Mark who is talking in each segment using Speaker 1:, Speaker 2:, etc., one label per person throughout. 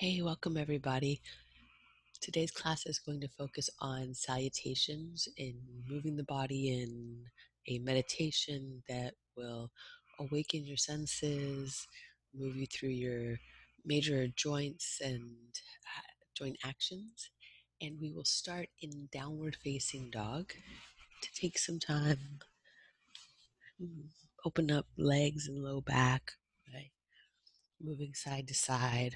Speaker 1: Hey, welcome everybody. Today's class is going to focus on salutations in moving the body in a meditation that will awaken your senses, move you through your major joints and uh, joint actions. And we will start in downward facing dog to take some time, mm, open up legs and low back, right? Moving side to side.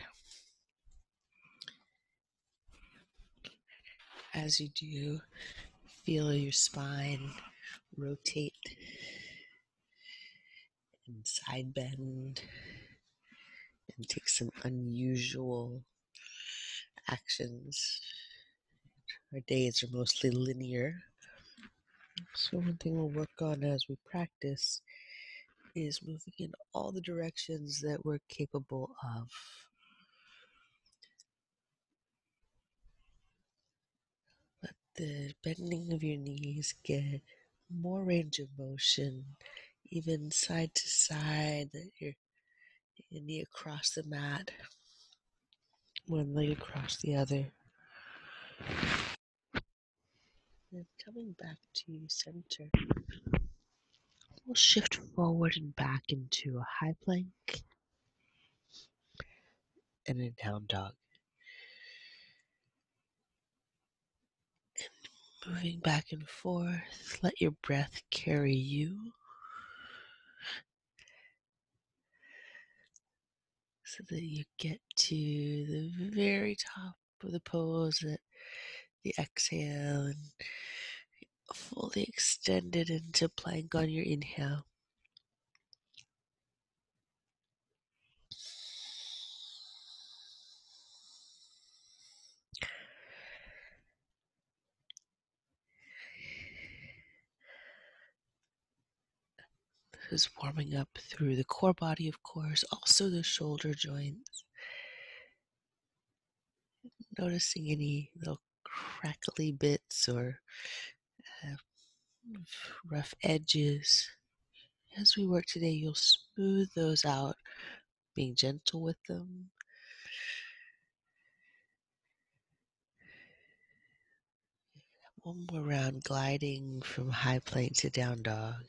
Speaker 1: As you do, feel your spine rotate and side bend and take some unusual actions. Our days are mostly linear. So, one thing we'll work on as we practice is moving in all the directions that we're capable of. The bending of your knees get more range of motion, even side to side, that your knee across the mat, one leg across the other. Coming back to center, we'll shift forward and back into a high plank and a down dog. Moving back and forth, let your breath carry you so that you get to the very top of the pose at the exhale and fully extended into plank on your inhale. Is warming up through the core body, of course, also the shoulder joints. Noticing any little crackly bits or uh, rough edges. As we work today, you'll smooth those out, being gentle with them. One more round, gliding from high plank to down dog.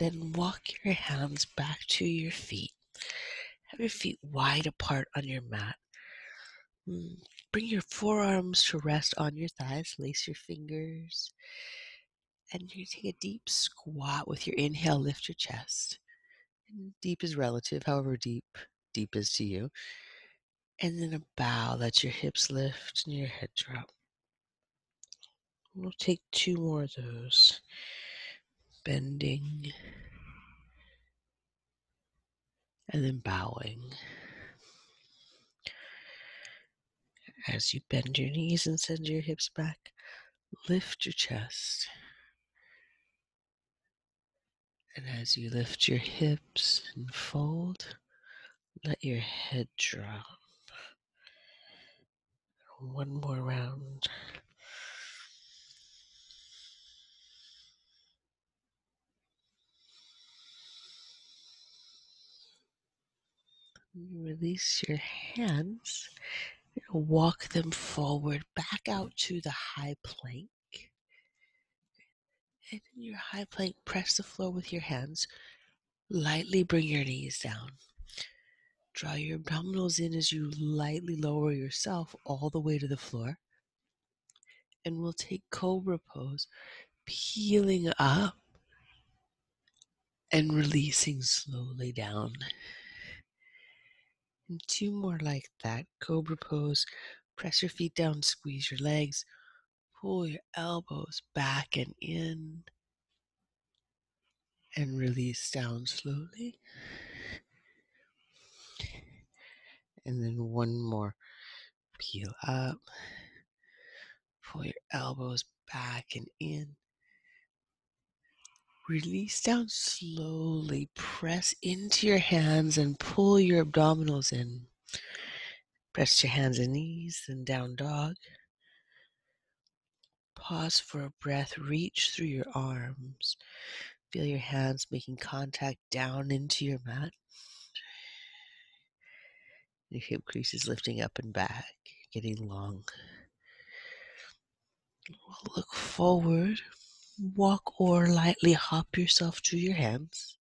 Speaker 1: Then walk your hands back to your feet. Have your feet wide apart on your mat. Hmm, bring your forearms to rest on your thighs. Lace your fingers. And you take a deep squat with your inhale. Lift your chest. And deep is relative, however deep deep is to you. And then a bow. Let your hips lift and your head drop. We'll take two more of those. Bending and then bowing. As you bend your knees and send your hips back, lift your chest. And as you lift your hips and fold, let your head drop. One more round. Release your hands. Walk them forward back out to the high plank. And in your high plank, press the floor with your hands. Lightly bring your knees down. Draw your abdominals in as you lightly lower yourself all the way to the floor. And we'll take Cobra Pose, peeling up and releasing slowly down. And two more like that. Cobra pose. Press your feet down, squeeze your legs, pull your elbows back and in, and release down slowly. And then one more. Peel up, pull your elbows back and in. Release down slowly. Press into your hands and pull your abdominals in. Press your hands and knees and down dog. Pause for a breath. Reach through your arms. Feel your hands making contact down into your mat. Your hip creases lifting up and back, getting long. Look forward, walk or lightly hop yourself to your hands.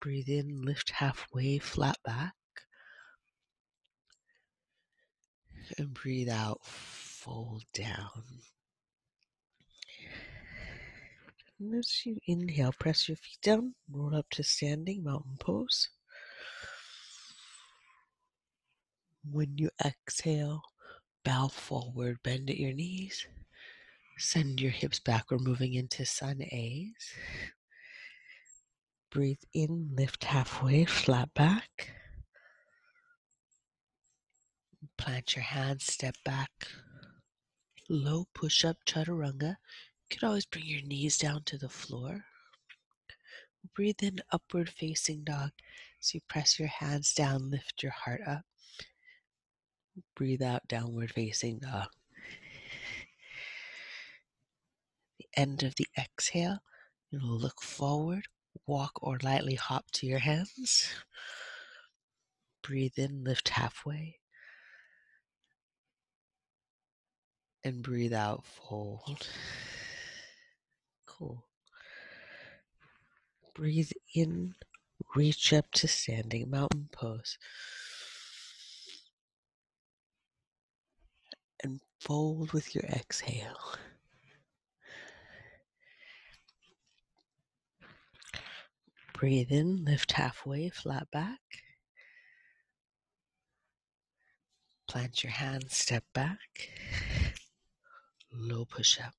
Speaker 1: Breathe in, lift halfway, flat back. And breathe out, fold down. And as you inhale, press your feet down, roll up to standing mountain pose. When you exhale, bow forward, bend at your knees. Send your hips back. We're moving into sun A's. Breathe in, lift halfway, flat back. Plant your hands, step back. Low push up, chaturanga. You could always bring your knees down to the floor. Breathe in, upward facing dog. So you press your hands down, lift your heart up. Breathe out, downward facing dog. The end of the exhale, you'll look forward, walk or lightly hop to your hands. Breathe in, lift halfway. And breathe out, fold. Cool. Breathe in, reach up to standing mountain pose. And fold with your exhale. Breathe in, lift halfway, flat back. Plant your hands, step back. Low push up.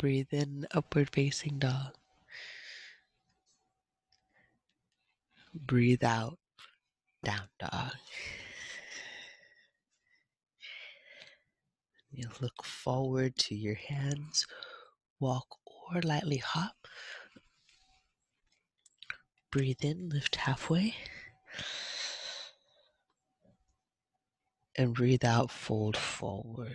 Speaker 1: Breathe in, upward facing dog. Breathe out, down dog. You look forward to your hands, walk or lightly hop. Breathe in, lift halfway. And breathe out, fold forward.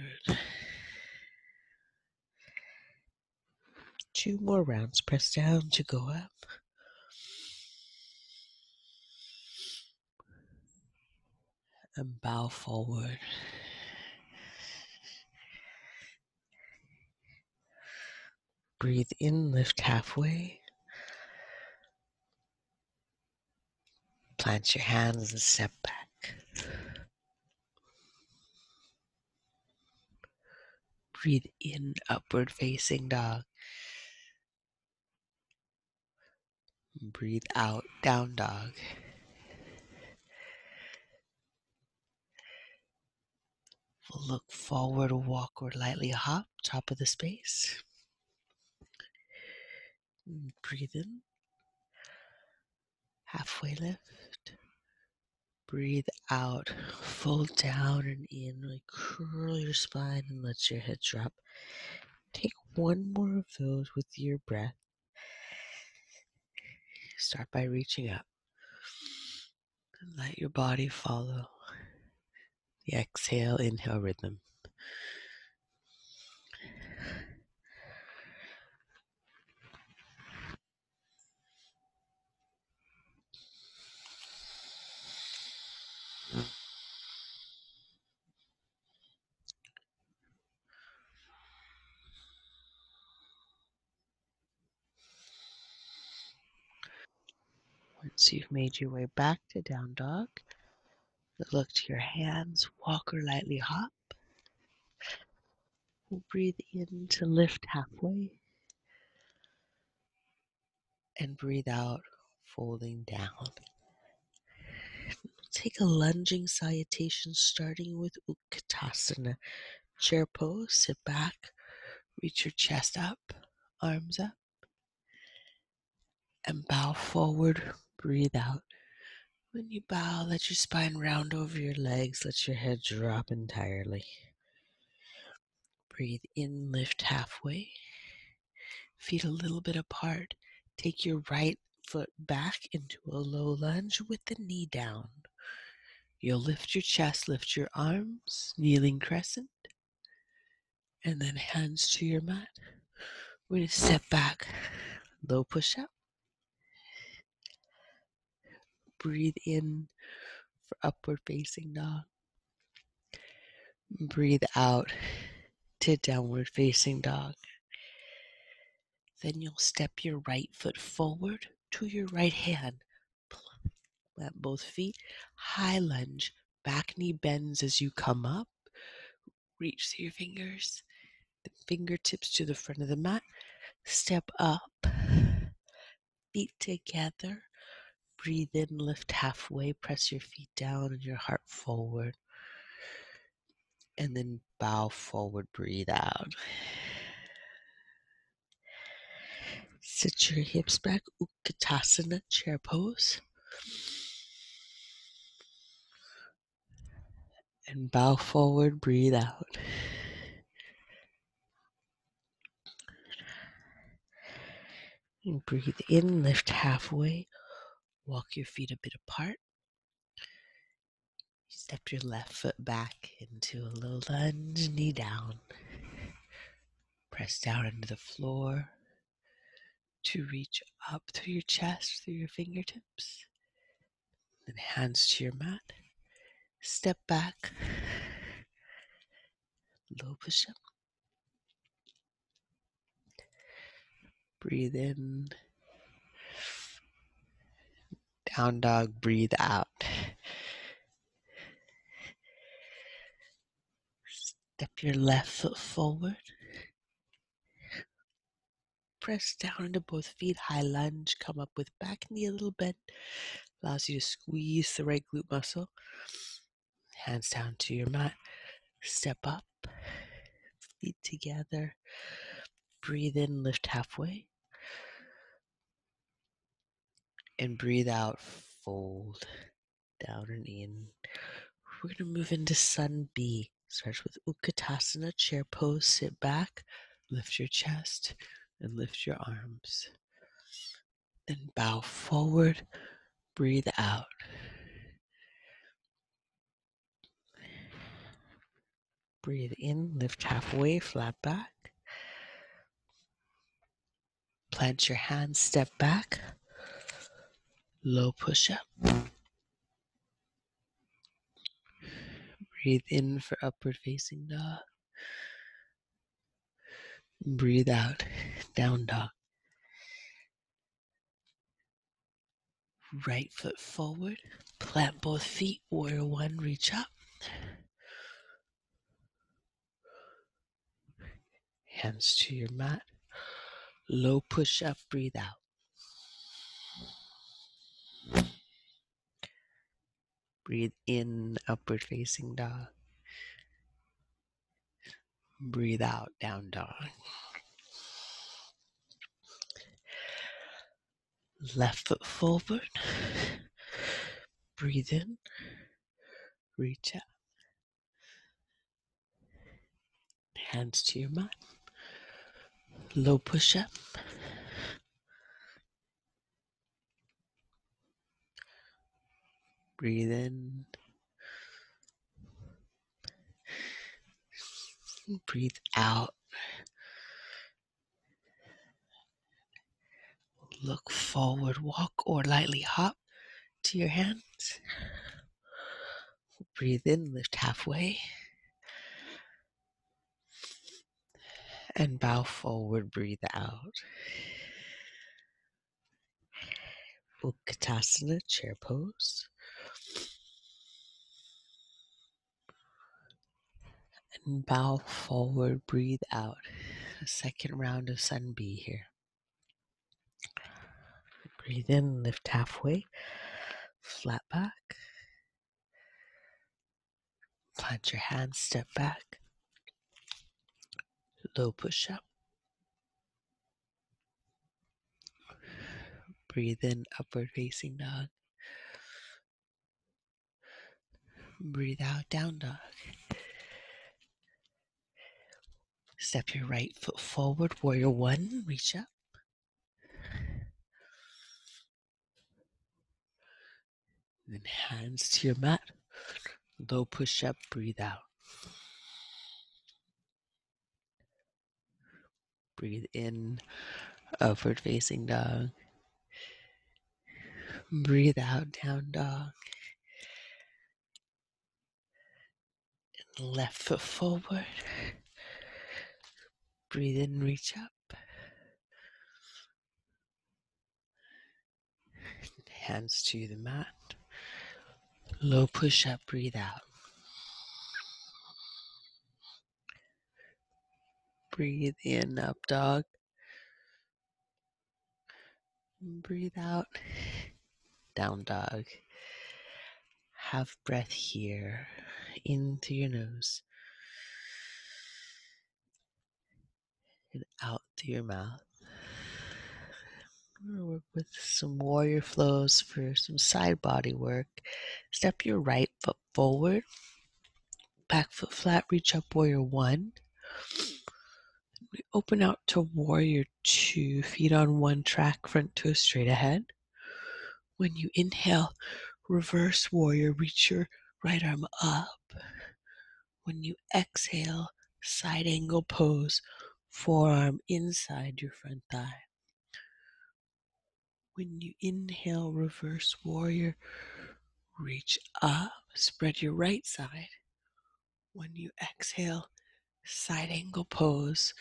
Speaker 1: Two more rounds. Press down to go up. And bow forward. Breathe in, lift halfway. Plant your hands and step back. Breathe in, upward facing dog. Breathe out, down dog. We'll Look forward, walk or lightly hop, top of the space. Mm, breathe in. Halfway lift. Breathe out. Fold down and in. Like curl your spine and let your head drop. Take one more of those with your breath. Start by reaching up. And let your body follow the exhale, inhale rhythm. Once you've made your way back to down dog, look to your hands, walk or lightly hop. We'll Breathe in to lift halfway. And breathe out, folding down. Take a lunging salutation starting with Utkatasana. Chair pose, sit back, reach your chest up, arms up, and bow forward. Breathe out. When you bow, let your spine round over your legs, let your head drop entirely. Breathe in, lift halfway. Feet a little bit apart. Take your right foot back into a low lunge with the knee down. You'll lift your chest, lift your arms, kneeling crescent, And then hands to your mat. We're going to step back, low push up. Breathe in for upward facing dog. Breathe out to downward facing dog. Then you'll step your right foot forward to your right hand. Plant both feet, high lunge, back knee bends as you come up. Reach through your fingers, the fingertips to the front of the mat. Step up, feet together. Breathe in, lift halfway, press your feet down and your heart forward. And then bow forward, breathe out. Sit your hips back, Utkatasana, chair pose. And bow forward, breathe out. And breathe in, lift halfway, walk your feet a bit apart. Step your left foot back into a little lunge, knee down. Press down into the floor to reach up through your chest, through your fingertips. Then hands to your mat. Step back. Low push up. Breathe in. Down dog, breathe out. Step your left foot forward. Press down into both feet, high lunge, come up with back knee a little bit. Allows you to squeeze the right glute muscle. Hands down to your mat. Step up, feet together. Breathe in, lift halfway. And breathe out, fold down and in. We're going to move into Sun B. Starts with Utkatasana, chair pose, sit back, lift your chest, and lift your arms. Then bow forward, breathe out. Breathe in, lift halfway, flat back. Plant your hands, step back. Low push up. Breathe in for upward facing dog. Breathe out, down dog. Right foot forward. Plant both feet. Warrior one, reach up. Hands to your mat. Low push up, breathe out. Breathe in, upward facing dog. Breathe out, down dog. Left foot forward. Breathe in. Reach out. Hands to your mat. Low push up. Breathe in. Breathe out. Look forward, walk or lightly hop to your hands. Breathe in, lift halfway. And bow forward, breathe out. Utkatasana, chair pose. Bow forward, breathe out. Second round of sun B here. Breathe in, lift halfway, flat back. Plant your hands, step back. Low push up. Breathe in, upward facing dog. Breathe out, down dog. Step your right foot forward, warrior one, reach up. Then hands to your mat. Low push up, breathe out. Breathe in, upward facing dog. Breathe out, down dog. Left foot forward. Breathe in, reach up. Hands to the mat. Low push up, breathe out. Breathe in, up dog. Breathe out, down dog. Have breath here, in through your nose and out through your mouth. We're gonna work with some warrior flows for some side body work. Step your right foot forward, back foot flat, reach up warrior one. We open out to warrior two, feet on one track, front toes straight ahead. When you inhale, reverse warrior, reach your right arm up. When you exhale, side angle pose, forearm inside your front thigh. When you inhale, reverse warrior, reach up, spread your right side. When you exhale, side angle pose,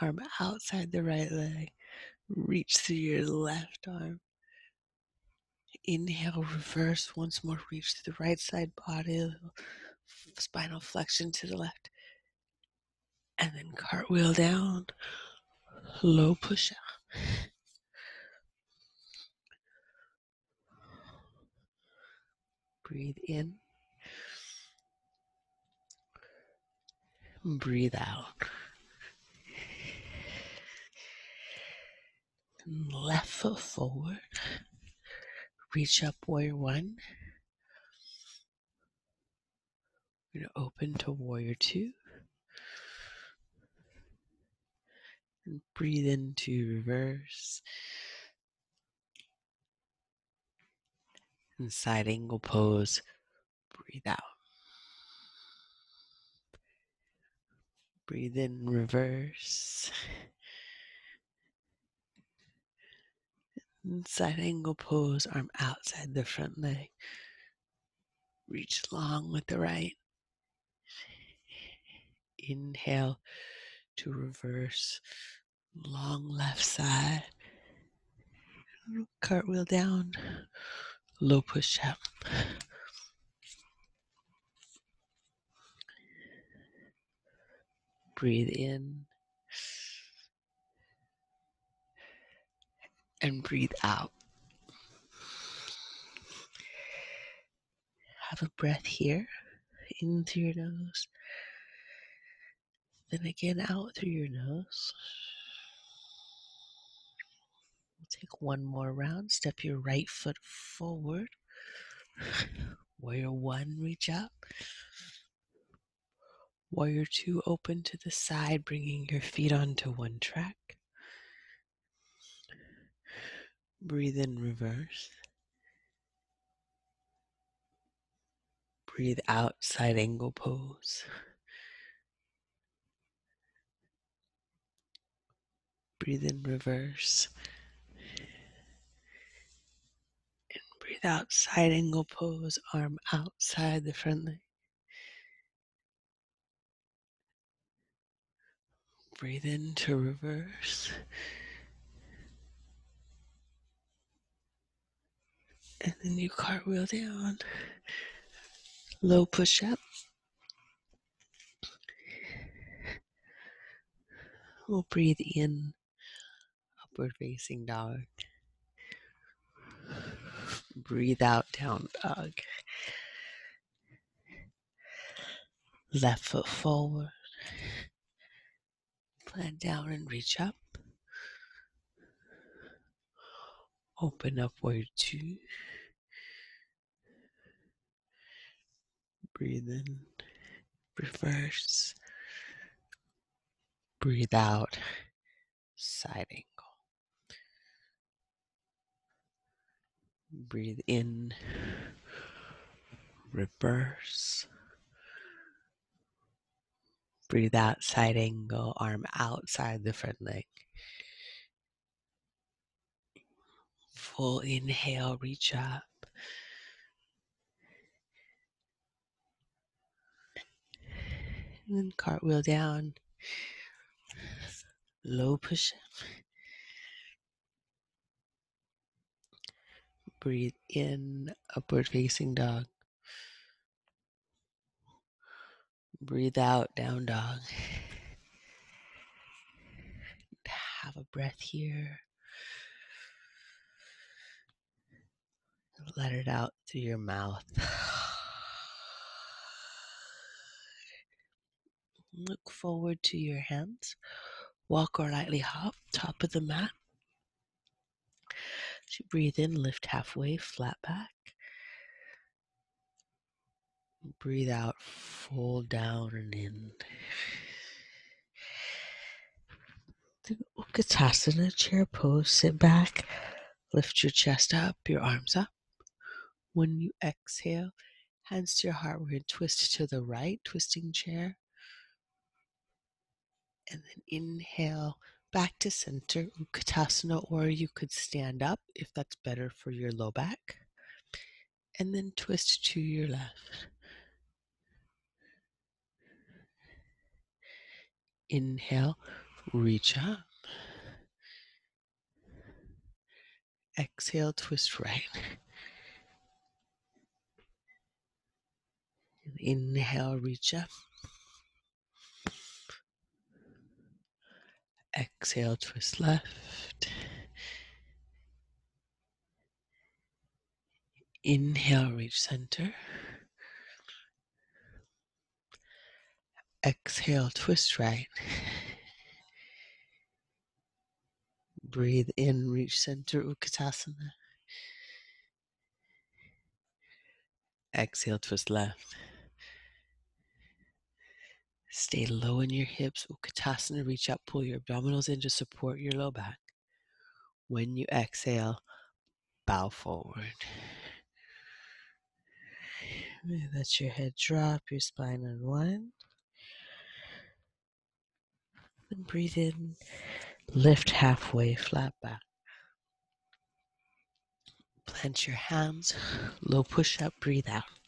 Speaker 1: arm outside the right leg, reach through your left arm. Inhale, reverse once more, reach to the right side body, spinal flexion to the left. And then cartwheel down, low push up. Breathe in. Breathe out. Left foot forward. Reach up, warrior one. We're going to open to warrior two. Breathe into reverse. And side angle pose. Breathe out. Breathe in reverse. And side angle pose, arm outside the front leg. Reach long with the right. Inhale to reverse, long left side. Cartwheel down, low push up. Breathe in and breathe out. Have a breath here in through your nose, then again out through your nose. Take one more round. Step your right foot forward. Warrior one, reach up. Warrior two, open to the side, bringing your feet onto one track. Breathe in reverse. Breathe out, side angle pose. Breathe in reverse. And breathe out, side angle pose, arm outside the front leg. Breathe into reverse. And then you cartwheel down. Low push up. We'll breathe in, upward facing dog. Breathe out, down dog. Left foot forward. Plant down and reach up. Open up warrior two. Breathe in, reverse. Breathe out, side angle. Breathe in, reverse. Breathe out, side angle, arm outside the front leg. Full inhale, reach up. And then cartwheel down. Low push. Breathe in, upward facing dog. Breathe out, down dog. Have a breath here. Let it out through your mouth. Look forward to your hands. Walk or lightly hop, top of the mat. You breathe in, lift halfway, flat back. Breathe out, fold down and in. Utkatasana, chair pose, sit back, lift your chest up, your arms up. When you exhale, hands to your heart, we're going to twist to the right, twisting chair. And then inhale back to center, Utkatasana, or you could stand up if that's better for your low back. And then twist to your left. Inhale, reach up. Exhale, twist right. Inhale, reach up. Exhale, twist left. Inhale, reach center. Exhale, twist right. Breathe in, reach center, Utkatasana. Exhale, twist left. Stay low in your hips, Utkatasana. Reach up, pull your abdominals in to support your low back. When you exhale, bow forward. Let your head drop, your spine unwind. And breathe in, lift halfway, flat back. Plant your hands, low push up, breathe out.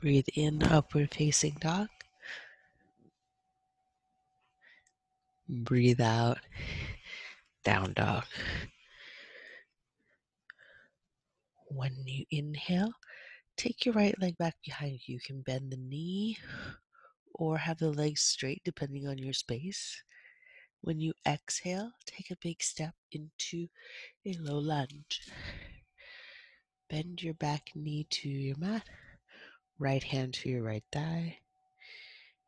Speaker 1: Breathe in, upward facing dog. Breathe out, down dog. When you inhale, take your right leg back behind you. You can bend the knee or have the legs straight depending on your space. When you exhale, take a big step into a low lunge. Bend your back knee to your mat, right hand to your right thigh,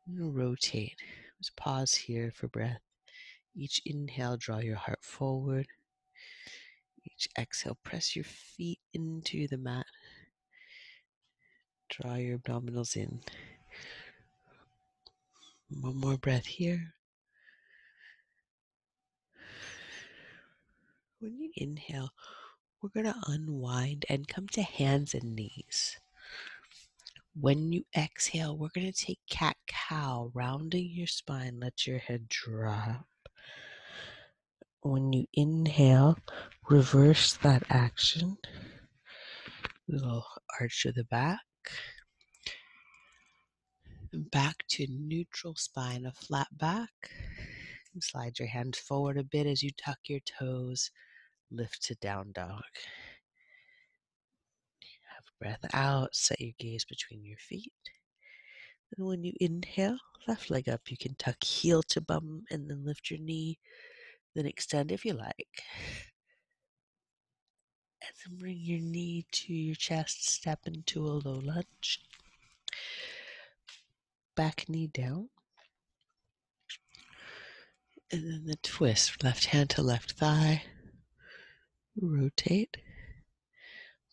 Speaker 1: and rotate. Just pause here for breath. Each inhale, draw your heart forward. Each exhale, press your feet into the mat. Draw your abdominals in. One more breath here. When you inhale, we're going to unwind and come to hands and knees. When you exhale, we're going to take cat cow, rounding your spine. Let your head drop. When you inhale, reverse that action. Little arch of the back. Back to neutral spine, a flat back. Slide your hands forward a bit as you tuck your toes. Lift to down dog. Breath out. Set your gaze between your feet. And when you inhale, left leg up, you can tuck heel to bum and then lift your knee. Then extend if you like. And then bring your knee to your chest. Step into a low lunge. Back knee down. And then the twist, left hand to left thigh. Rotate.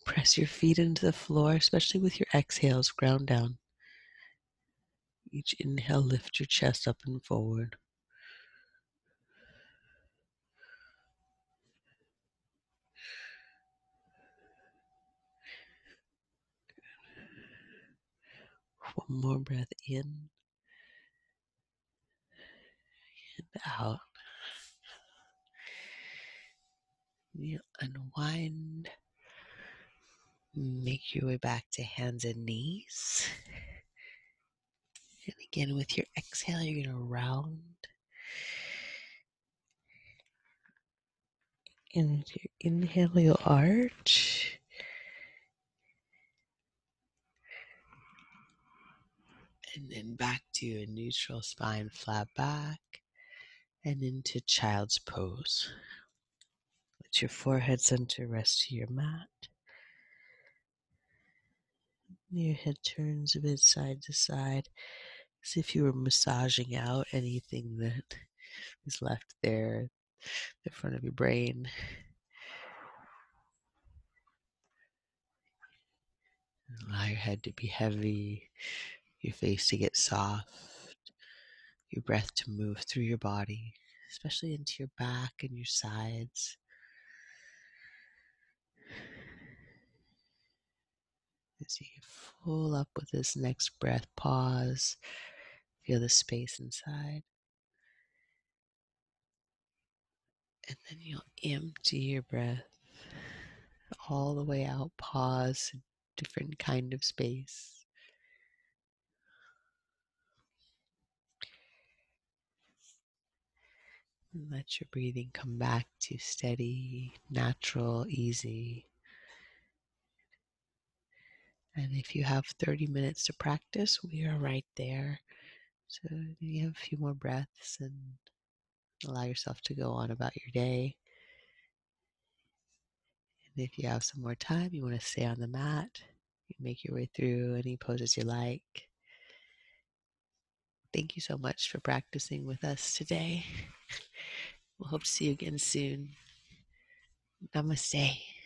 Speaker 1: Press your feet into the floor, especially with your exhales, ground down. Each inhale, lift your chest up and forward. One more breath in and out. You unwind. Make your way back to hands and knees. And again, with your exhale, you're going to round. And your inhale, you'll arch. And then back to a neutral spine, flat back, and into child's pose. Let your forehead center rest to your mat. Your head turns a bit side to side as if you were massaging out anything that is left there in front of your brain. Allow your head to be heavy, your face to get soft, your breath to move through your body, especially into your back and your sides. As you full up with this next breath, pause, feel the space inside. And then you'll empty your breath all the way out, pause, different kind of space. Let your breathing come back to steady, natural, easy. And if you have 30 minutes to practice, we are right there. So you have a few more breaths and allow yourself to go on about your day. And if you have some more time, you want to stay on the mat, you make your way through any poses you like. Thank you so much for practicing with us today. We'll hope to see you again soon. Namaste.